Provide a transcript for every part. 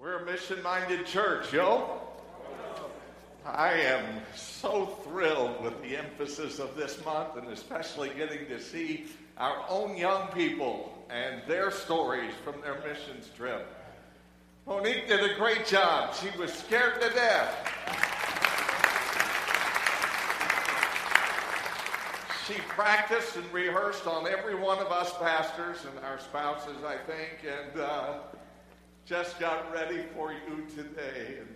We're a mission minded church, yo. I am so thrilled with the emphasis of this month and especially getting to see our own young people and their stories from their missions trip. Monique did a great job. She was scared to death. She practiced and rehearsed on every one of us pastors and our spouses, I think, and uh, just got ready for you today. And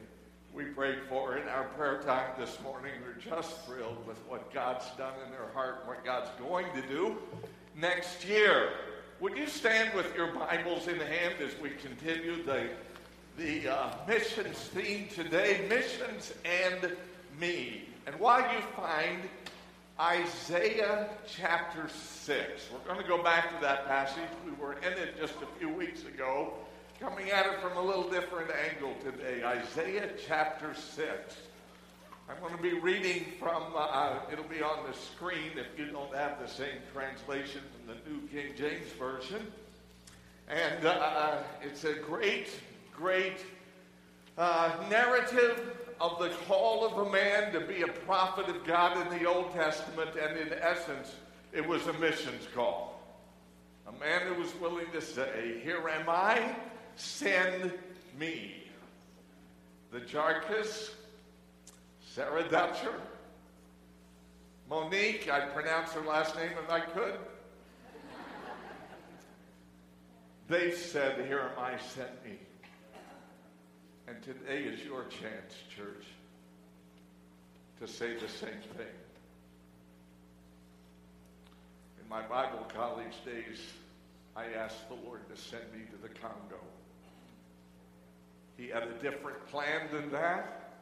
we prayed for in our prayer time this morning. We're just thrilled with what God's done in her heart and what God's going to do next year. Would you stand with your Bibles in hand as we continue the, the uh, missions theme today? Missions and me. And while you find Isaiah chapter 6, we're going to go back to that passage. We were in it just a few weeks ago coming at it from a little different angle today. Isaiah chapter 6. I'm going to be reading from, uh, it'll be on the screen if you don't have the same translation from the New King James Version. And uh, it's a great, great uh, narrative of the call of a man to be a prophet of God in the Old Testament, and in essence, it was a missions call. A man who was willing to say, Here am I, send me. The Jarkus, Sarah Dutcher, Monique, I'd pronounce her last name if I could. They said, Here am I, send me. And today is your chance, church, to say the same thing. In my Bible college days, I asked the Lord to send me to the Congo. He had a different plan than that,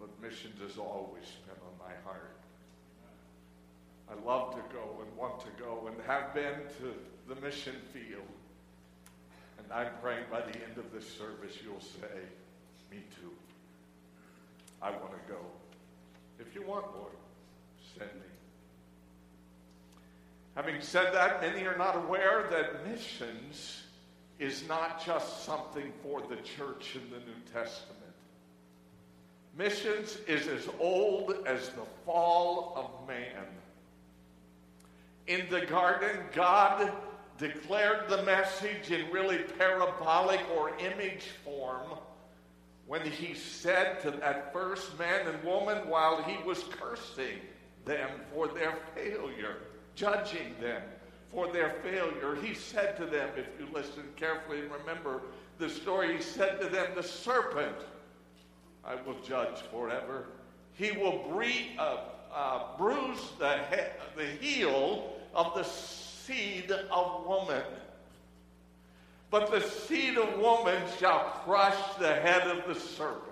but missions has always been on my heart. I love to go and want to go and have been to the mission field. And I'm praying by the end of this service, you'll say, Me too. I want to go. If you want, Lord, send me. Having said that, many are not aware that missions is not just something for the church in the New Testament. Missions is as old as the fall of man. In the garden, God declared the message in really parabolic or image form when he said to that first man and woman while he was cursing them for their failure, judging them for their failure. He said to them, if you listen carefully and remember the story, he said to them, The serpent I will judge forever. He will uh, uh, bruise the, he- the heel of the seed of woman. But the seed of woman shall crush the head of the serpent.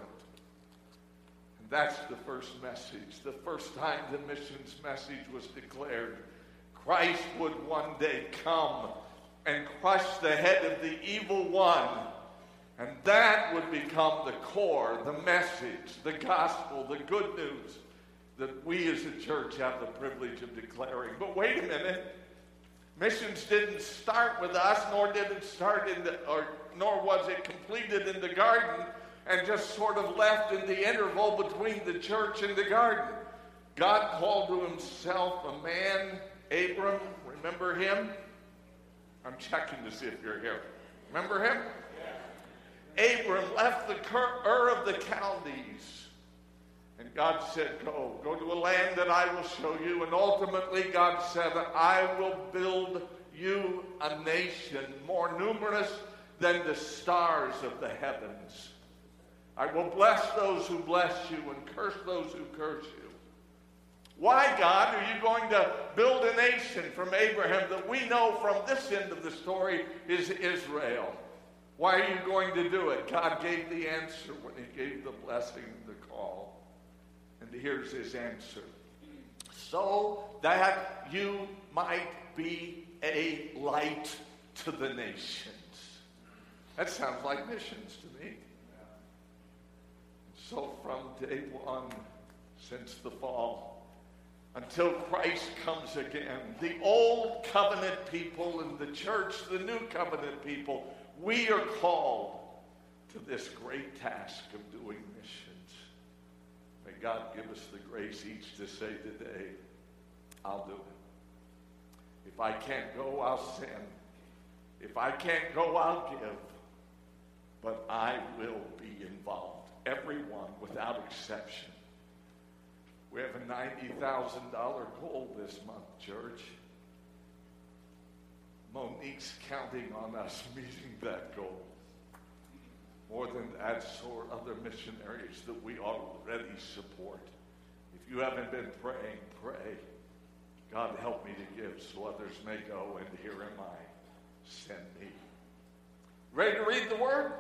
And that's the first message. The first time the missions message was declared Christ would one day come and crush the head of the evil one. And that would become the core, the message, the gospel, the good news that we as a church have the privilege of declaring. But wait a minute. Missions didn't start with us, nor did it start in the, or nor was it completed in the garden and just sort of left in the interval between the church and the garden. God called to himself a man Abram, remember him? I'm checking to see if you're here. Remember him? Yeah. Abram left the Ur of the Chaldees. And God said, Go, go to a land that I will show you. And ultimately, God said, I will build you a nation more numerous than the stars of the heavens. I will bless those who bless you and curse those who curse you. Why, God, are you going to build a nation from Abraham that we know from this end of the story is Israel? Why are you going to do it? God gave the answer when he gave the blessing, the call. And here's his answer. So that you might be a light to the nations. That sounds like missions to me. So from day one, since the fall, until Christ comes again. The old covenant people and the church, the new covenant people, we are called to this great task of doing missions. May God give us the grace each to say today, I'll do it. If I can't go, I'll send. If I can't go, I'll give. But I will be involved. Everyone without exception. We have a $90,000 goal this month, church. Monique's counting on us meeting that goal. More than that, so are other missionaries that we already support. If you haven't been praying, pray. God, help me to give so others may go, and here am I. Send me. Ready to read the word?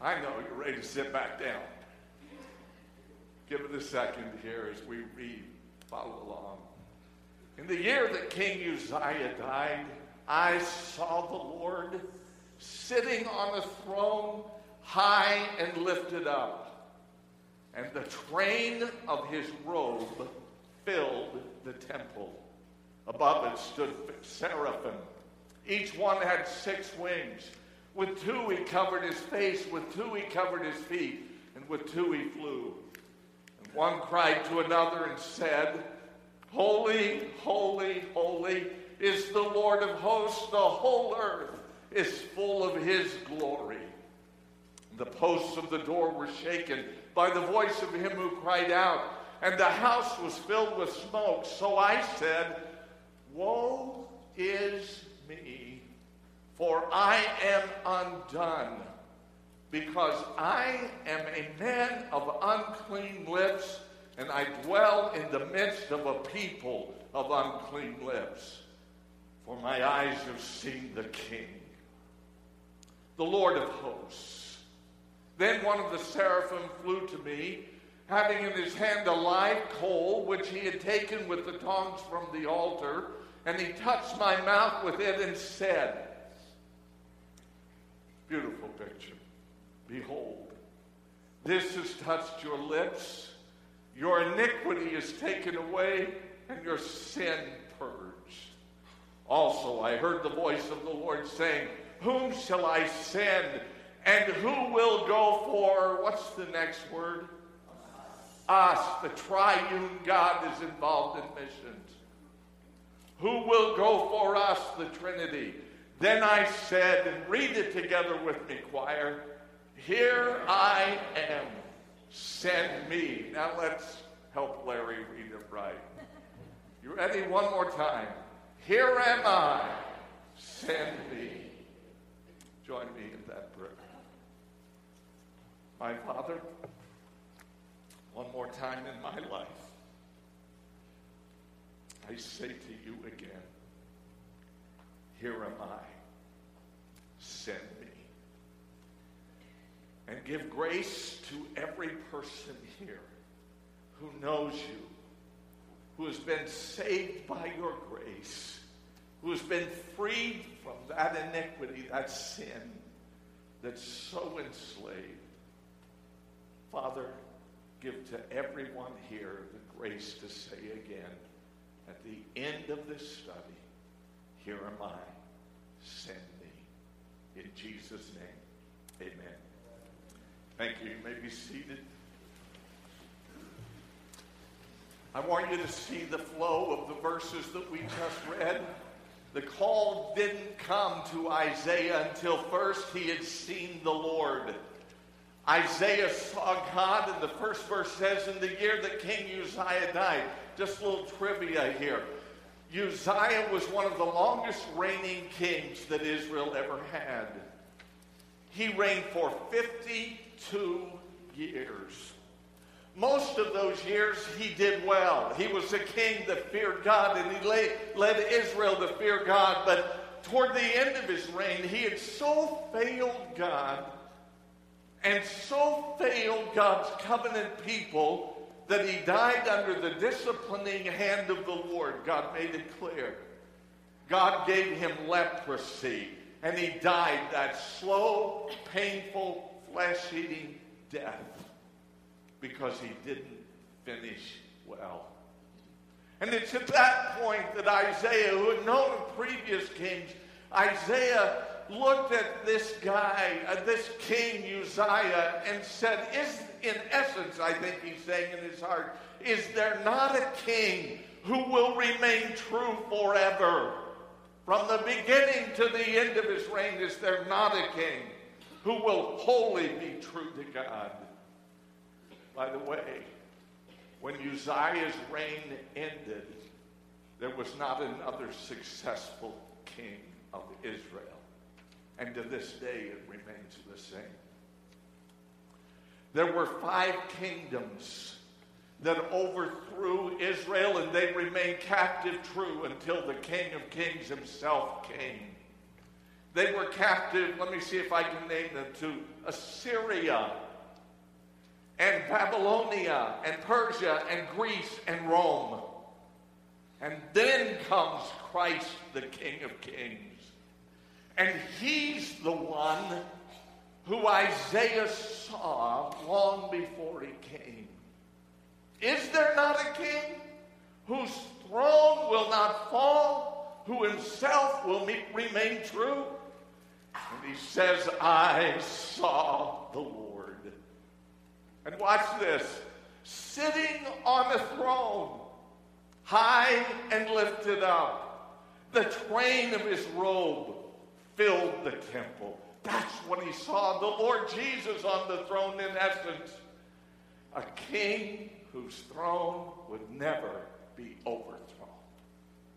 I know you're ready to sit back down. Give it a second here as we read. Follow along. In the year that King Uzziah died, I saw the Lord sitting on a throne high and lifted up, and the train of his robe filled the temple. Above it stood seraphim. Each one had six wings. With two he covered his face, with two he covered his feet, and with two he flew. One cried to another and said, Holy, holy, holy is the Lord of hosts. The whole earth is full of his glory. The posts of the door were shaken by the voice of him who cried out, and the house was filled with smoke. So I said, Woe is me, for I am undone, because I am a man of unclean lips and I dwell in the midst of a people of unclean lips. For my eyes have seen the King, the Lord of hosts. Then one of the seraphim flew to me, having in his hand a live coal, which he had taken with the tongs from the altar, and he touched my mouth with it and said, Beautiful picture. Behold, this has touched your lips your iniquity is taken away, and your sin purged. Also, I heard the voice of the Lord saying, Whom shall I send? And who will go for, what's the next word? Us. The triune God is involved in missions. Who will go for us, the Trinity? Then I said, and read it together with me, choir. Here I am send me. Now let's help Larry read it right. You ready? One more time. Here am I. Send me. Join me in that prayer. My Father, one more time in my life, I say to you again, here am I. Send me and give grace to every person here who knows you, who has been saved by your grace, who has been freed from that iniquity, that sin that's so enslaved. Father, give to everyone here the grace to say again at the end of this study, Here am I, send me. In Jesus' name, amen. Thank you. You may be seated. I want you to see the flow of the verses that we just read. The call didn't come to Isaiah until first he had seen the Lord. Isaiah saw God, and the first verse says, In the year that King Uzziah died. Just a little trivia here. Uzziah was one of the longest reigning kings that Israel ever had. He reigned for 52 years. Most of those years he did well. He was a king that feared God and he led Israel to fear God. But toward the end of his reign, he had so failed God and so failed God's covenant people that he died under the disciplining hand of the Lord. God made it clear. God gave him leprosy and he died that slow, painful, flesh eating death because he didn't finish well. And it's at that point that Isaiah, who had known previous kings, Isaiah looked at this guy, uh, this king Uzziah, and said, Is, in essence, I think he's saying in his heart, is there not a king who will remain true forever? From the beginning to the end of his reign, is there not a king who will wholly be true to God? By the way, when Uzziah's reign ended, there was not another successful king of Israel. And to this day, it remains the same. There were five kingdoms that overthrew Israel, and they remained captive true until the King of Kings himself came. They were captive, let me see if I can name them, to Assyria and Babylonia and Persia and Greece and Rome. And then comes Christ, the King of Kings. And he's the one who Isaiah saw long before he came. Is there not a king whose throne will not fall, who himself will meet, remain true? And he says, I saw the Lord. And watch this sitting on a throne, high and lifted up, the train of his robe filled the temple. That's what he saw. The Lord Jesus on the throne, in essence. A king whose throne would never be overthrown.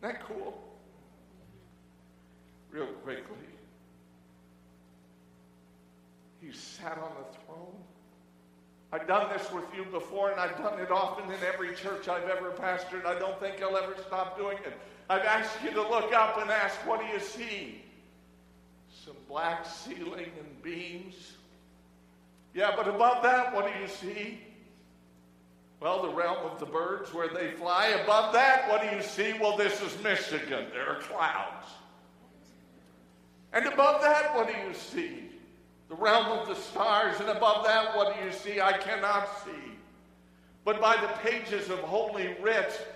Isn't that cool? Real quickly. He sat on the throne. I've done this with you before, and I've done it often in every church I've ever pastored. I don't think I'll ever stop doing it. I've asked you to look up and ask, What do you see? some black ceiling and beams. Yeah, but above that, what do you see? Well, the realm of the birds where they fly. Above that, what do you see? Well, this is Michigan. There are clouds. And above that, what do you see? The realm of the stars. And above that, what do you see? I cannot see. But by the pages of Holy Writ,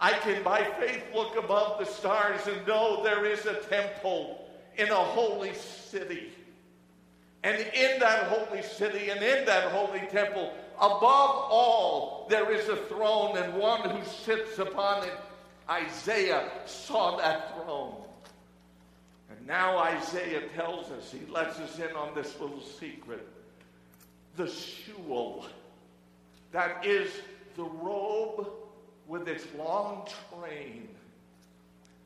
I can by faith look above the stars and know there is a temple in a holy city. And in that holy city and in that holy temple, above all, there is a throne and one who sits upon it. Isaiah saw that throne. Now Isaiah tells us, he lets us in on this little secret. The shul, that is the robe with its long train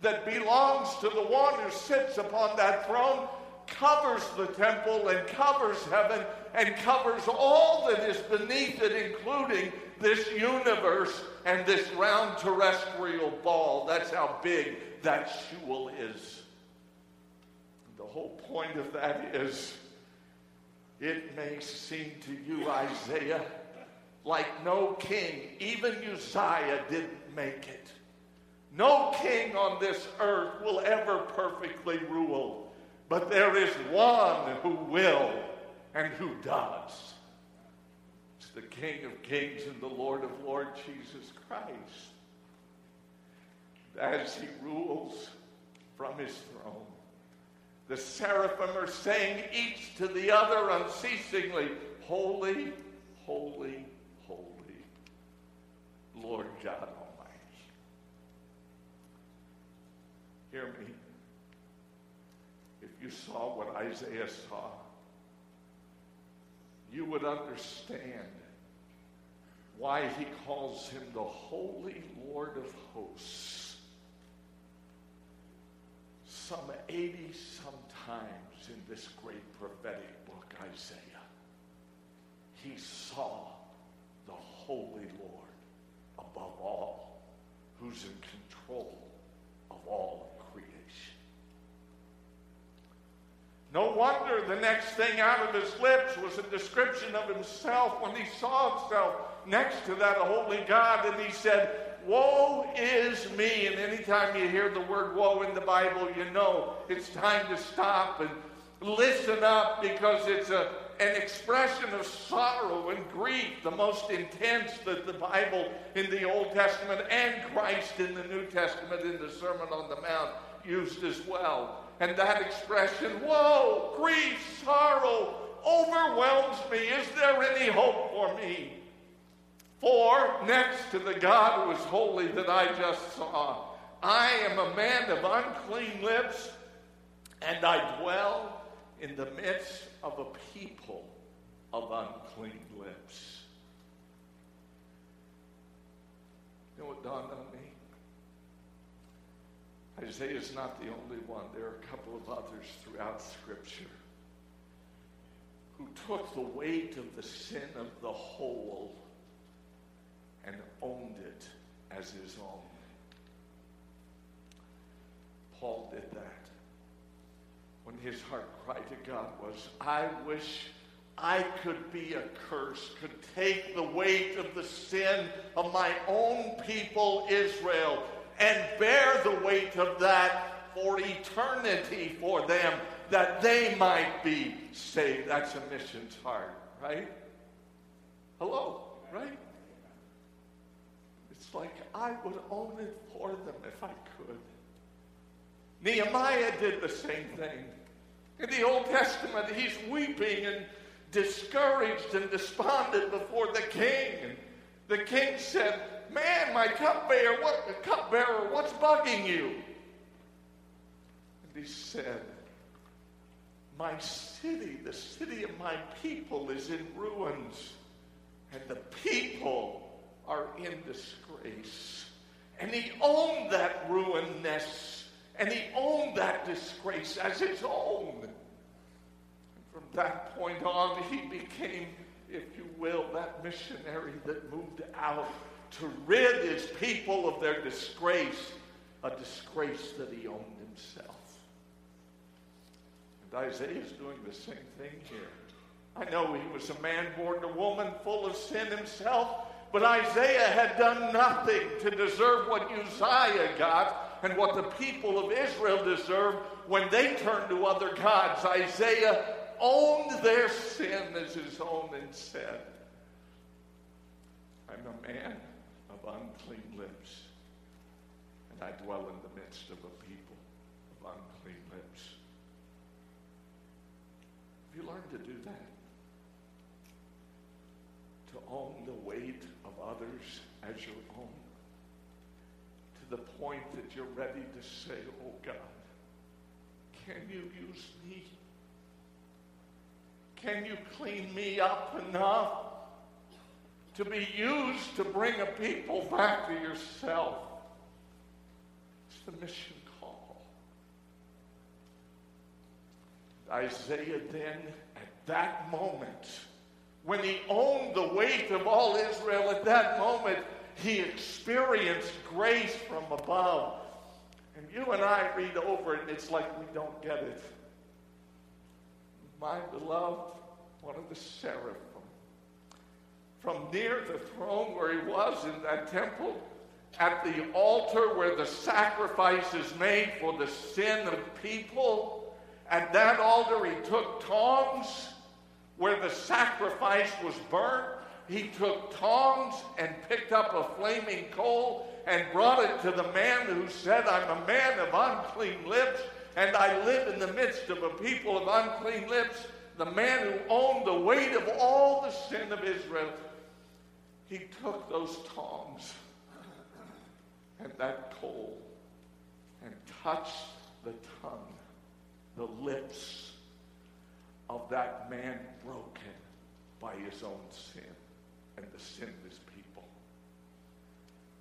that belongs to the one who sits upon that throne covers the temple and covers heaven and covers all that is beneath it, including this universe and this round terrestrial ball. That's how big that shul is. The whole point of that is it may seem to you, Isaiah, like no king, even Uzziah, didn't make it. No king on this earth will ever perfectly rule, but there is one who will and who does. It's the King of Kings and the Lord of Lords, Jesus Christ. As he rules from his throne, the seraphim are saying each to the other unceasingly, Holy, holy, holy, Lord God Almighty. Hear me. If you saw what Isaiah saw, you would understand why he calls him the Holy Lord of Hosts. Some 80 sometimes in this great prophetic book, Isaiah, he saw the Holy Lord above all, who's in control of all creation. No wonder the next thing out of his lips was a description of himself when he saw himself next to that holy God and he said, Woe is me. And anytime you hear the word woe in the Bible, you know it's time to stop and listen up because it's a, an expression of sorrow and grief, the most intense that the Bible in the Old Testament and Christ in the New Testament in the Sermon on the Mount used as well. And that expression, woe, grief, sorrow, overwhelms me. Is there any hope for me? For next to the God who is holy that I just saw, I am a man of unclean lips, and I dwell in the midst of a people of unclean lips. You know what dawned on me? Isaiah is not the only one. There are a couple of others throughout Scripture who took the weight of the sin of the whole and owned it as his own. Paul did that when his heart cry to God was, I wish I could be a curse, could take the weight of the sin of my own people, Israel, and bear the weight of that for eternity for them, that they might be saved. That's a mission's heart, right? Hello, right? Like I would own it for them if I could. Nehemiah did the same thing. In the Old Testament, he's weeping and discouraged and despondent before the king. And the king said, Man, my cupbearer, what cupbearer, what's bugging you? And he said, My city, the city of my people, is in ruins, and the people are in disgrace. And he owned that ruinedness and he owned that disgrace as his own. And from that point on, he became, if you will, that missionary that moved out to rid his people of their disgrace, a disgrace that he owned himself. And Isaiah is doing the same thing here. I know he was a man born to woman, full of sin himself, but Isaiah had done nothing to deserve what Uzziah got and what the people of Israel deserved when they turned to other gods. Isaiah owned their sin as his own and said, I'm a man of unclean lips, and I dwell in the midst of a people of unclean lips. Have you learned to do that? To own the others as your own to the point that you're ready to say, Oh God, can you use me? Can you clean me up enough to be used to bring a people back to yourself? It's the mission call. Isaiah then, at that moment, when he owned the weight of all Israel, at that moment, he experienced grace from above. And you and I read over it, and it's like we don't get it. My beloved, one of the seraphim, from near the throne where he was in that temple, at the altar where the sacrifice is made for the sin of people, at that altar he took tongs where the sacrifice was burnt he took tongs and picked up a flaming coal and brought it to the man who said, I'm a man of unclean lips, and I live in the midst of a people of unclean lips. The man who owned the weight of all the sin of Israel. He took those tongs and that coal and touched the tongue, the lips of that man broken by his own sin and the sinless people.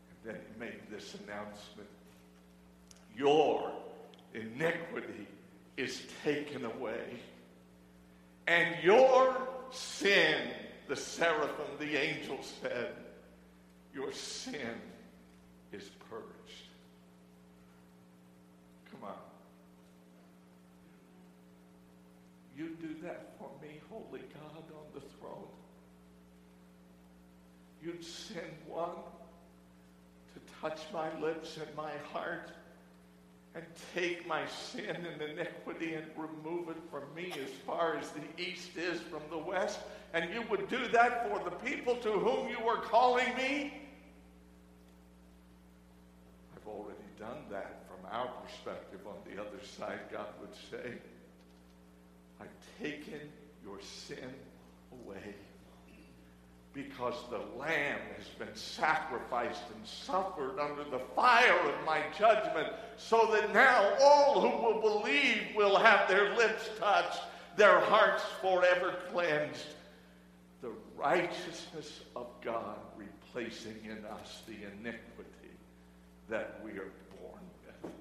And then he made this announcement Your iniquity is taken away, and your sin, the seraphim, the angel said, your sin is purged. Come on. You do that for me, holy God, on the throne you'd send one to touch my lips and my heart and take my sin and iniquity and remove it from me as far as the east is from the west. And you would do that for the people to whom you were calling me? I've already done that from our perspective on the other side, God would say, taken your sin away because the Lamb has been sacrificed and suffered under the fire of my judgment, so that now all who will believe will have their lips touched, their hearts forever cleansed. The righteousness of God replacing in us the iniquity that we are born with.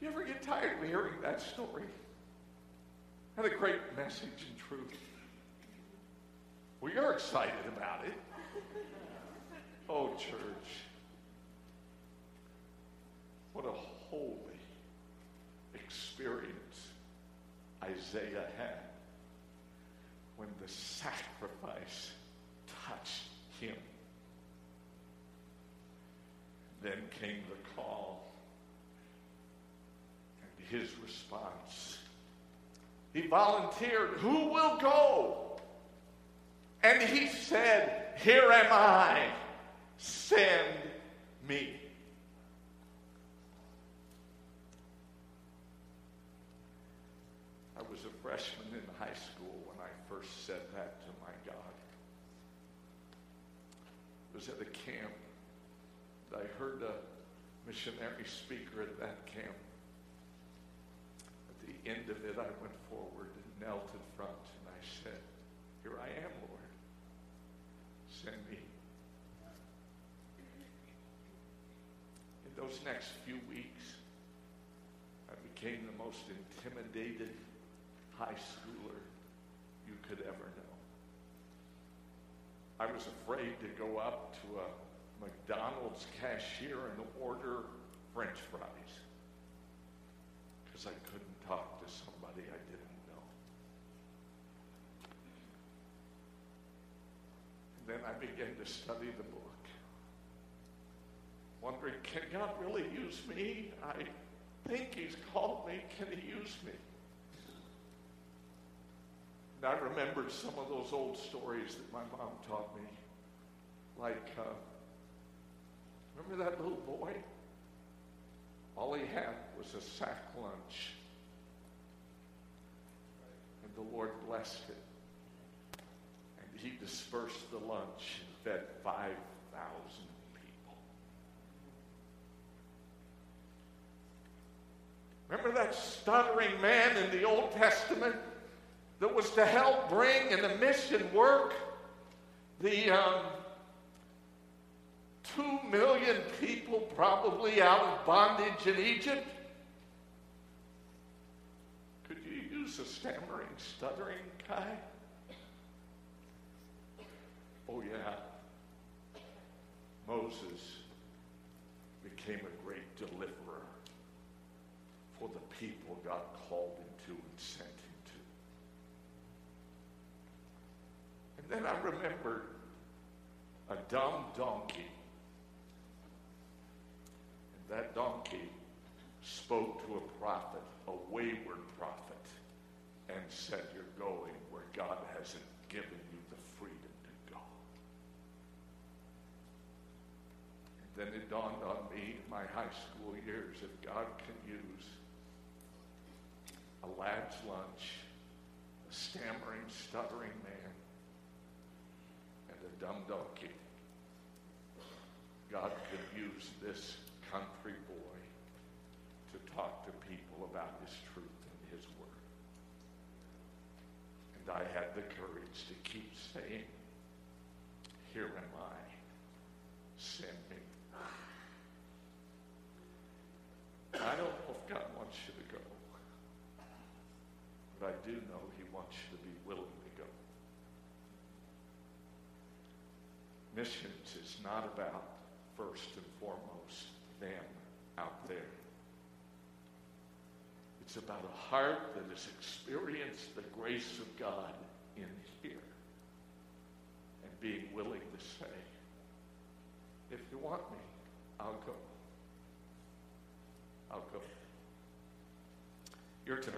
You ever get tired of hearing that story? Had a great message and truth. We are excited about it. Oh, church. What a holy experience Isaiah had when the sacrifice touched him. Then came the call and his response. He volunteered, Who will go? And he said, Here am I, send me. I was a freshman in high school when I first said that to my God. It was at a camp. I heard a missionary speaker at that camp. At the end of it, I went knelt in front, and I said, Here I am, Lord. Send me. In those next few weeks, I became the most intimidated high schooler you could ever know. I was afraid to go up to a McDonald's cashier and order French fries because I couldn't talk to somebody I didn't know. And then I began to study the book, wondering, can God really use me? I think He's called me. Can He use me? And I remembered some of those old stories that my mom taught me. Like, uh, remember that little boy? All he had was a sack lunch. And the Lord blessed it. He dispersed the lunch and fed 5,000 people. Remember that stuttering man in the Old Testament? that was to help bring in the mission work the um, two million people probably out of bondage in Egypt? Could you use a stammering, stuttering guy? Oh, yeah. Moses became a great deliverer for the people God called him to and sent him. To. And then I remembered a dumb donkey. And that donkey spoke to a prophet, a wayward prophet, and said, You're going where God hasn't given you the freedom to go. And then it dawned on me in my high school years if God can use a lad's lunch, a stammering, stuttering man, and a dumb donkey. God could use this country boy to talk to people about his truth and his word. And I had the courage to keep saying, Here am I, send me. I don't know if God wants you to go, but I do know he wants you to be willing Missions is not about, first and foremost, them out there. It's about a heart that has experienced the grace of God in here and being willing to say, if you want me, I'll go. I'll go. Your turn.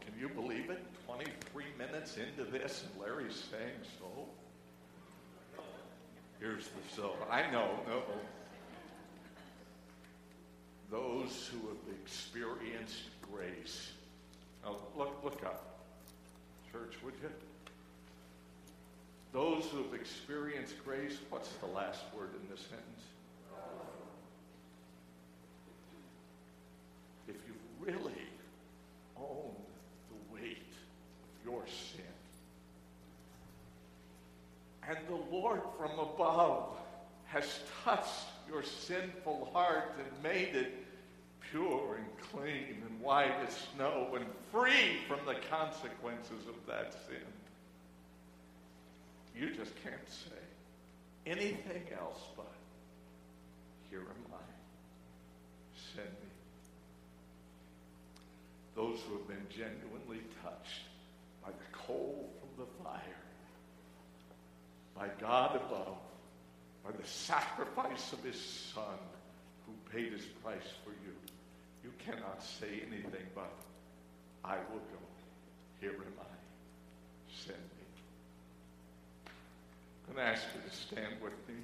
Can you believe it? 23 minutes into this, and Larry's saying so. Here's the so. I know, no. those who have experienced grace. Now, look, look up. Church, would you? Those who have experienced grace, what's the last word in this sentence? If you really own the weight of your sin, and the Lord from above has touched your sinful heart and made it pure and clean and white as snow and free from the consequences of that sin. You just can't say anything else but, Here am I. Send me. Those who have been genuinely touched by the coal from the fire, by God above, by the sacrifice of his son who paid his price for you. You cannot say anything but, I will go. Here am I. Send me. I'm going to ask you to stand with me.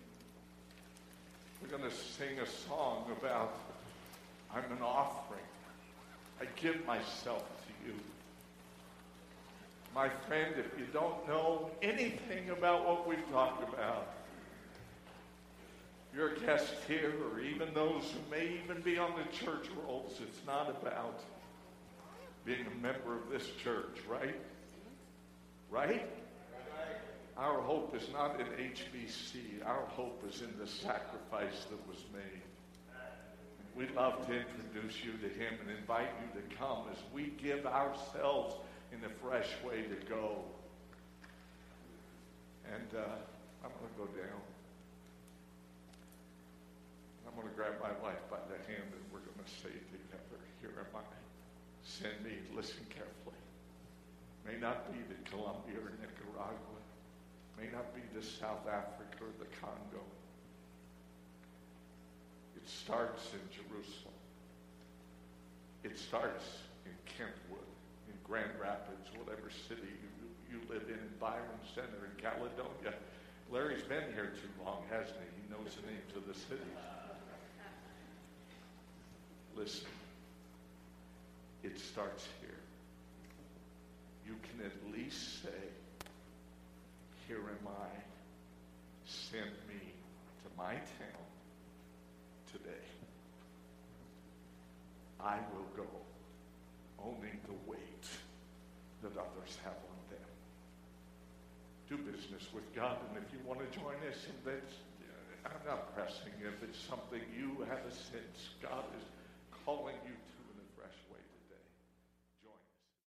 We're going to sing a song about I'm an offering. I give myself to you. My friend, if you don't know anything about what we've talked about, your guest here, or even those who may even be on the church rolls, it's not about being a member of this church, right? Right? Our hope is not in HBC. Our hope is in the sacrifice that was made. We'd love to introduce you to him and invite you to come as we give ourselves in a fresh way to go. And uh, I'm going to go down. I'm going to grab my wife by the hand and we're going to say together, Here am I. Send me. Listen carefully. May not be to Colombia or Nicaragua. May not be to South Africa or the Congo. It starts in Jerusalem. It starts in Kentwood, in Grand Rapids, whatever city you, you live in, in Byron Center, in Caledonia. Larry's been here too long, hasn't he? He knows the names of the cities. Listen, it starts here. You can at least say, Here am I. Send me to my town today. I will go, owning the weight that others have on them. Do business with God, and if you want to join us in this, I'm not pressing. If it's something you have a sense God is calling you